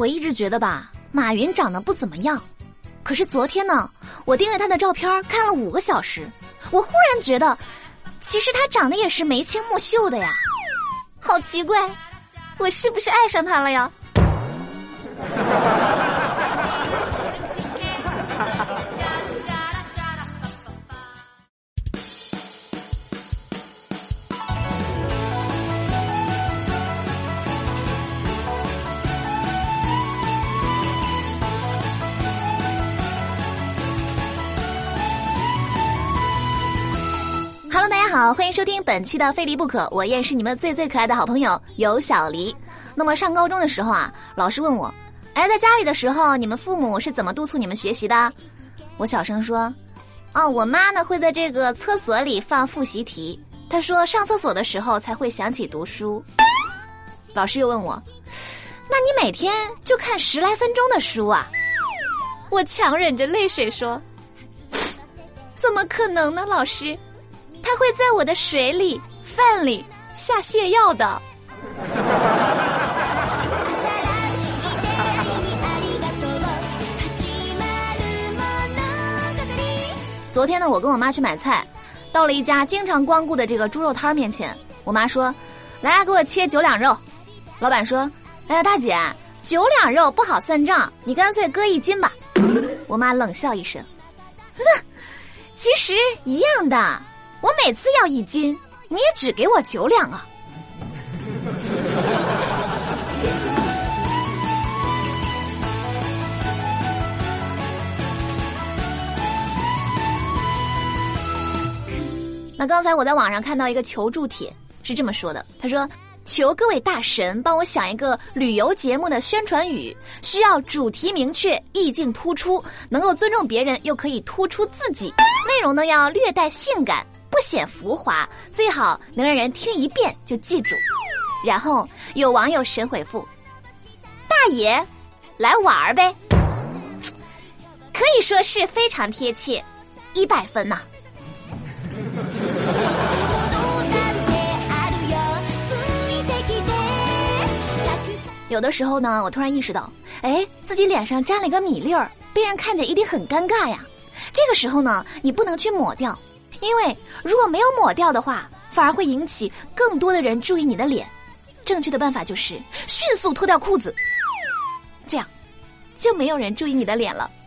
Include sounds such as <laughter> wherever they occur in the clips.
我一直觉得吧，马云长得不怎么样。可是昨天呢，我盯着他的照片看了五个小时，我忽然觉得，其实他长得也是眉清目秀的呀。好奇怪，我是不是爱上他了呀欢迎收听本期的《非离不可》，我依然是你们最最可爱的好朋友有小黎。那么上高中的时候啊，老师问我，哎，在家里的时候，你们父母是怎么督促你们学习的？我小声说，啊，我妈呢会在这个厕所里放复习题，她说上厕所的时候才会想起读书。老师又问我，那你每天就看十来分钟的书啊？我强忍着泪水说，怎么可能呢，老师？他会在我的水里、饭里下泻药的。昨天呢，我跟我妈去买菜，到了一家经常光顾的这个猪肉摊面前，我妈说：“来，给我切九两肉。”老板说：“哎呀，大姐，九两肉不好算账，你干脆割一斤吧。”我妈冷笑一声：“，其实一样的。”我每次要一斤，你也只给我九两啊！<laughs> 那刚才我在网上看到一个求助帖，是这么说的：他说，求各位大神帮我想一个旅游节目的宣传语，需要主题明确、意境突出，能够尊重别人又可以突出自己，内容呢要略带性感。不显浮华，最好能让人听一遍就记住。然后有网友神回复：“大爷，来玩儿呗。”可以说是非常贴切，一百分呐。有的时候呢，我突然意识到，哎，自己脸上沾了一个米粒儿，被人看见一定很尴尬呀。这个时候呢，你不能去抹掉。因为如果没有抹掉的话，反而会引起更多的人注意你的脸。正确的办法就是迅速脱掉裤子，这样就没有人注意你的脸了。<laughs>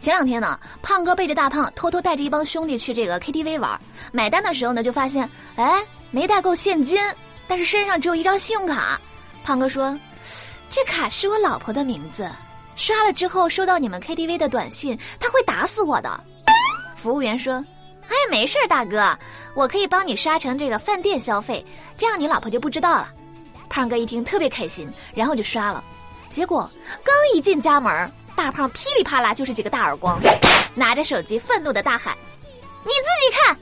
前两天呢，胖哥背着大胖偷偷带着一帮兄弟去这个 KTV 玩，买单的时候呢，就发现哎没带够现金，但是身上只有一张信用卡。胖哥说。这卡是我老婆的名字，刷了之后收到你们 KTV 的短信，他会打死我的。服务员说：“哎，没事，大哥，我可以帮你刷成这个饭店消费，这样你老婆就不知道了。”胖哥一听特别开心，然后就刷了。结果刚一进家门，大胖噼里啪啦就是几个大耳光，拿着手机愤怒的大喊：“你自己看，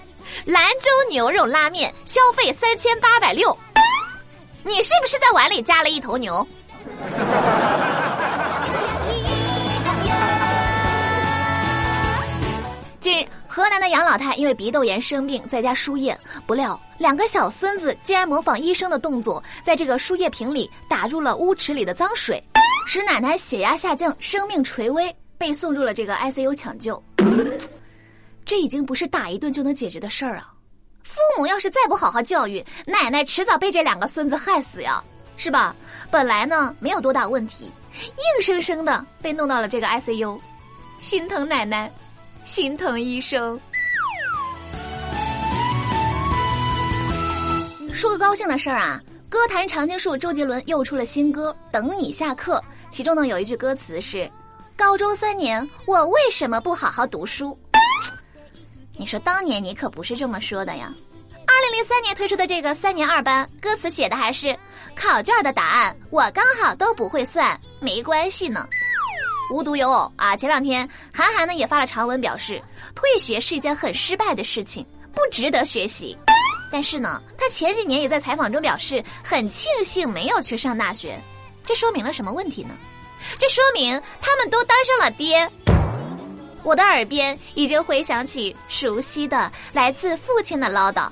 兰州牛肉拉面消费三千八百六，你是不是在碗里加了一头牛？”近日，河南的杨老太因为鼻窦炎生病，在家输液。不料，两个小孙子竟然模仿医生的动作，在这个输液瓶里打入了污池里的脏水，使奶奶血压下降，生命垂危，被送入了这个 ICU 抢救。这已经不是打一顿就能解决的事儿啊！父母要是再不好好教育，奶奶迟早被这两个孙子害死呀！是吧？本来呢没有多大问题，硬生生的被弄到了这个 ICU，心疼奶奶，心疼医生。说个高兴的事儿啊，歌坛常青树周杰伦又出了新歌《等你下课》，其中呢有一句歌词是：“高中三年，我为什么不好好读书？” <tsk> 你说当年你可不是这么说的呀。二零零三年推出的这个三年二班，歌词写的还是考卷的答案，我刚好都不会算，没关系呢。无独有偶啊，前两天韩寒呢也发了长文表示，退学是一件很失败的事情，不值得学习。但是呢，他前几年也在采访中表示，很庆幸没有去上大学。这说明了什么问题呢？这说明他们都当上了爹。我的耳边已经回响起熟悉的来自父亲的唠叨。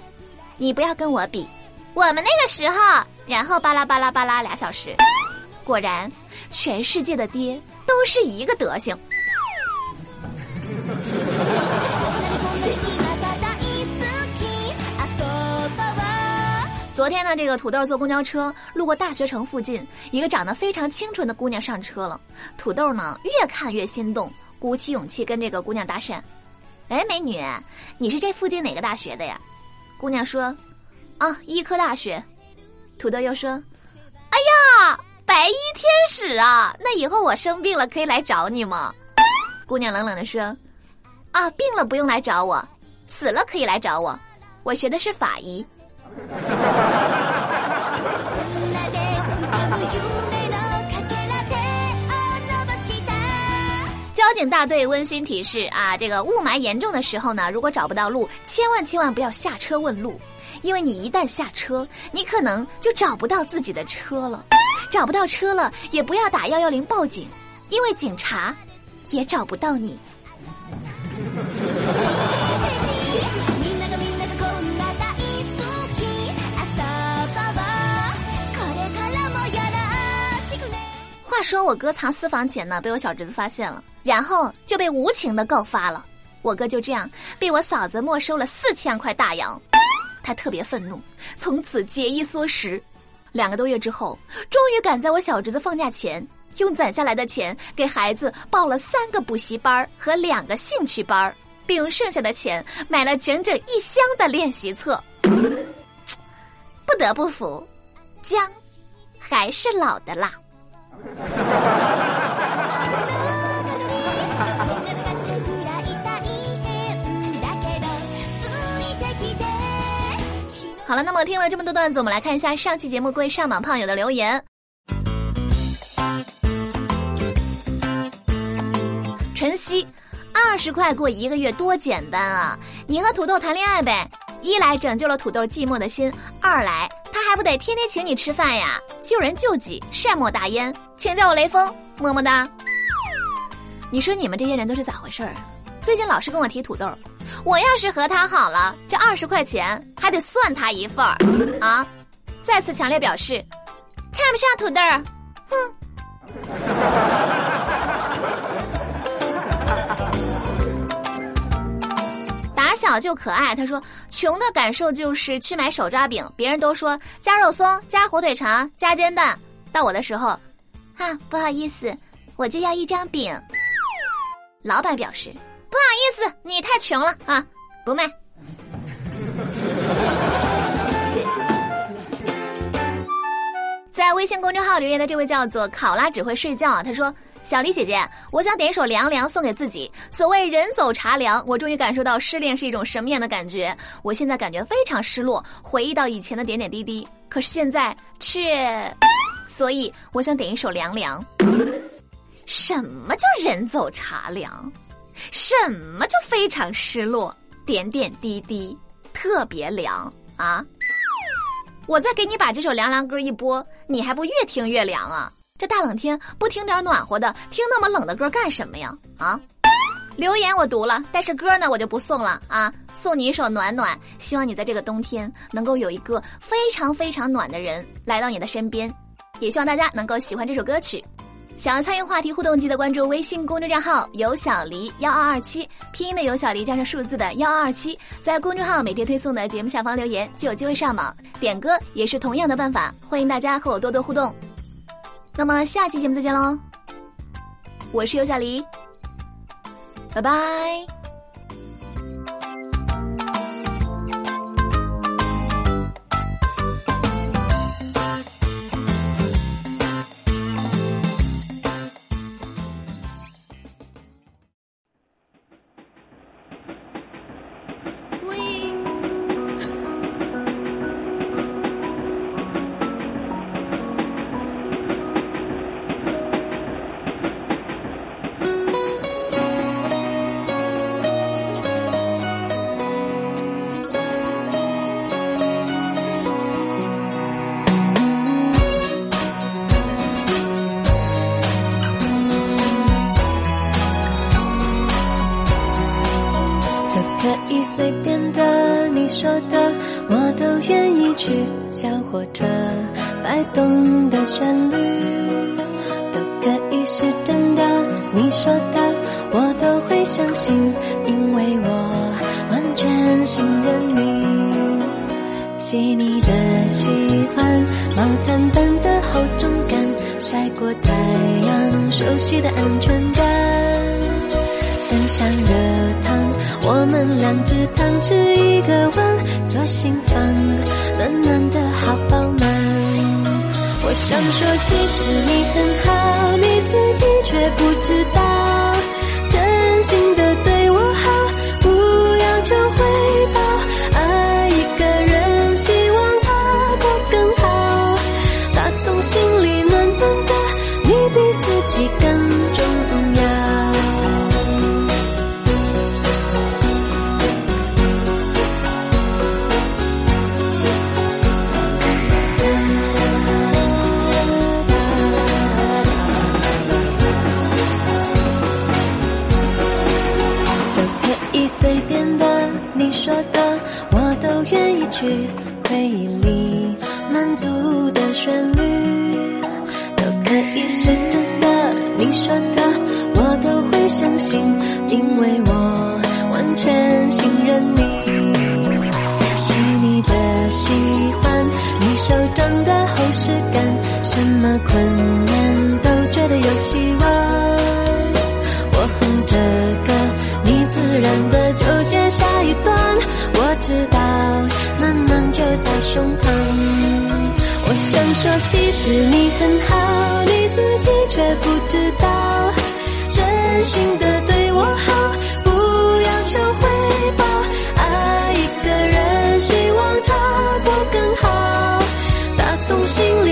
你不要跟我比，我们那个时候，然后巴拉巴拉巴拉俩小时，果然，全世界的爹都是一个德行。昨天呢，这个土豆坐公交车路过大学城附近，一个长得非常清纯的姑娘上车了。土豆呢，越看越心动，鼓起勇气跟这个姑娘搭讪：“哎，美女，你是这附近哪个大学的呀？”姑娘说：“啊，医科大学。”土豆又说：“哎呀，白衣天使啊！那以后我生病了可以来找你吗？”姑娘冷冷的说：“啊，病了不用来找我，死了可以来找我。我学的是法医。”交警大队温馨提示啊，这个雾霾严重的时候呢，如果找不到路，千万千万不要下车问路，因为你一旦下车，你可能就找不到自己的车了，找不到车了，也不要打幺幺零报警，因为警察也找不到你。话说我哥藏私房钱呢，被我小侄子发现了，然后就被无情的告发了。我哥就这样被我嫂子没收了四千块大洋，他特别愤怒，从此节衣缩食。两个多月之后，终于赶在我小侄子放假前，用攒下来的钱给孩子报了三个补习班和两个兴趣班，并用剩下的钱买了整整一箱的练习册。<tsk> 不得不服，姜还是老的辣。<laughs> 好了，那么听了这么多段子，我们来看一下上期节目各位上榜胖友的留言。晨曦，二十块过一个月多简单啊！你和土豆谈恋爱呗，一来拯救了土豆寂寞的心，二来还不得天天请你吃饭呀？救人救己，善莫大焉，请叫我雷锋，么么哒。你说你们这些人都是咋回事儿？最近老是跟我提土豆，我要是和他好了，这二十块钱还得算他一份儿啊！再次强烈表示，看不上土豆，哼。小就可爱，他说穷的感受就是去买手抓饼，别人都说加肉松、加火腿肠、加煎蛋，到我的时候，啊，不好意思，我就要一张饼。老板表示。不好意思，你太穷了啊，不卖。<laughs> 在微信公众号留言的这位叫做考拉只会睡觉啊，他说：“小黎姐姐，我想点一首《凉凉》送给自己。所谓人走茶凉，我终于感受到失恋是一种什么样的感觉。我现在感觉非常失落，回忆到以前的点点滴滴，可是现在却……所以我想点一首《凉凉》。什么叫人走茶凉？”什么就非常失落，点点滴滴特别凉啊！我再给你把这首凉凉歌一播，你还不越听越凉啊？这大冷天不听点暖和的，听那么冷的歌干什么呀？啊！留言我读了，但是歌呢我就不送了啊！送你一首暖暖，希望你在这个冬天能够有一个非常非常暖的人来到你的身边，也希望大家能够喜欢这首歌曲。想要参与话题互动，记得关注微信公众账号“有小黎幺二二七”，拼音的有小黎加上数字的幺二二七，在公众号每天推送的节目下方留言，就有机会上榜。点歌也是同样的办法，欢迎大家和我多多互动。那么下期节目再见喽，我是尤小黎，拜拜。可以随便的，你说的我都愿意去。小火车摆动的旋律，都可以是真的，你说的我都会相信，因为我完全信任你。细腻的喜欢，毛毯般的厚重感，晒过太阳，熟悉的安全感。分享热汤，我们两只汤匙一个碗，左心房，暖暖的好饱满。我想说，其实你很好，你自己却不知道，真心的对我好，不要求回你说的我都愿意去。回忆里满足的旋律，都可以是真的，你说的我都会相信，因为我完全信任你。细腻的喜欢，你手掌的厚实感，什么困难其实你很好，你自己却不知道，真心的对我好，不要求回报。爱一个人，希望他过更好，打从心里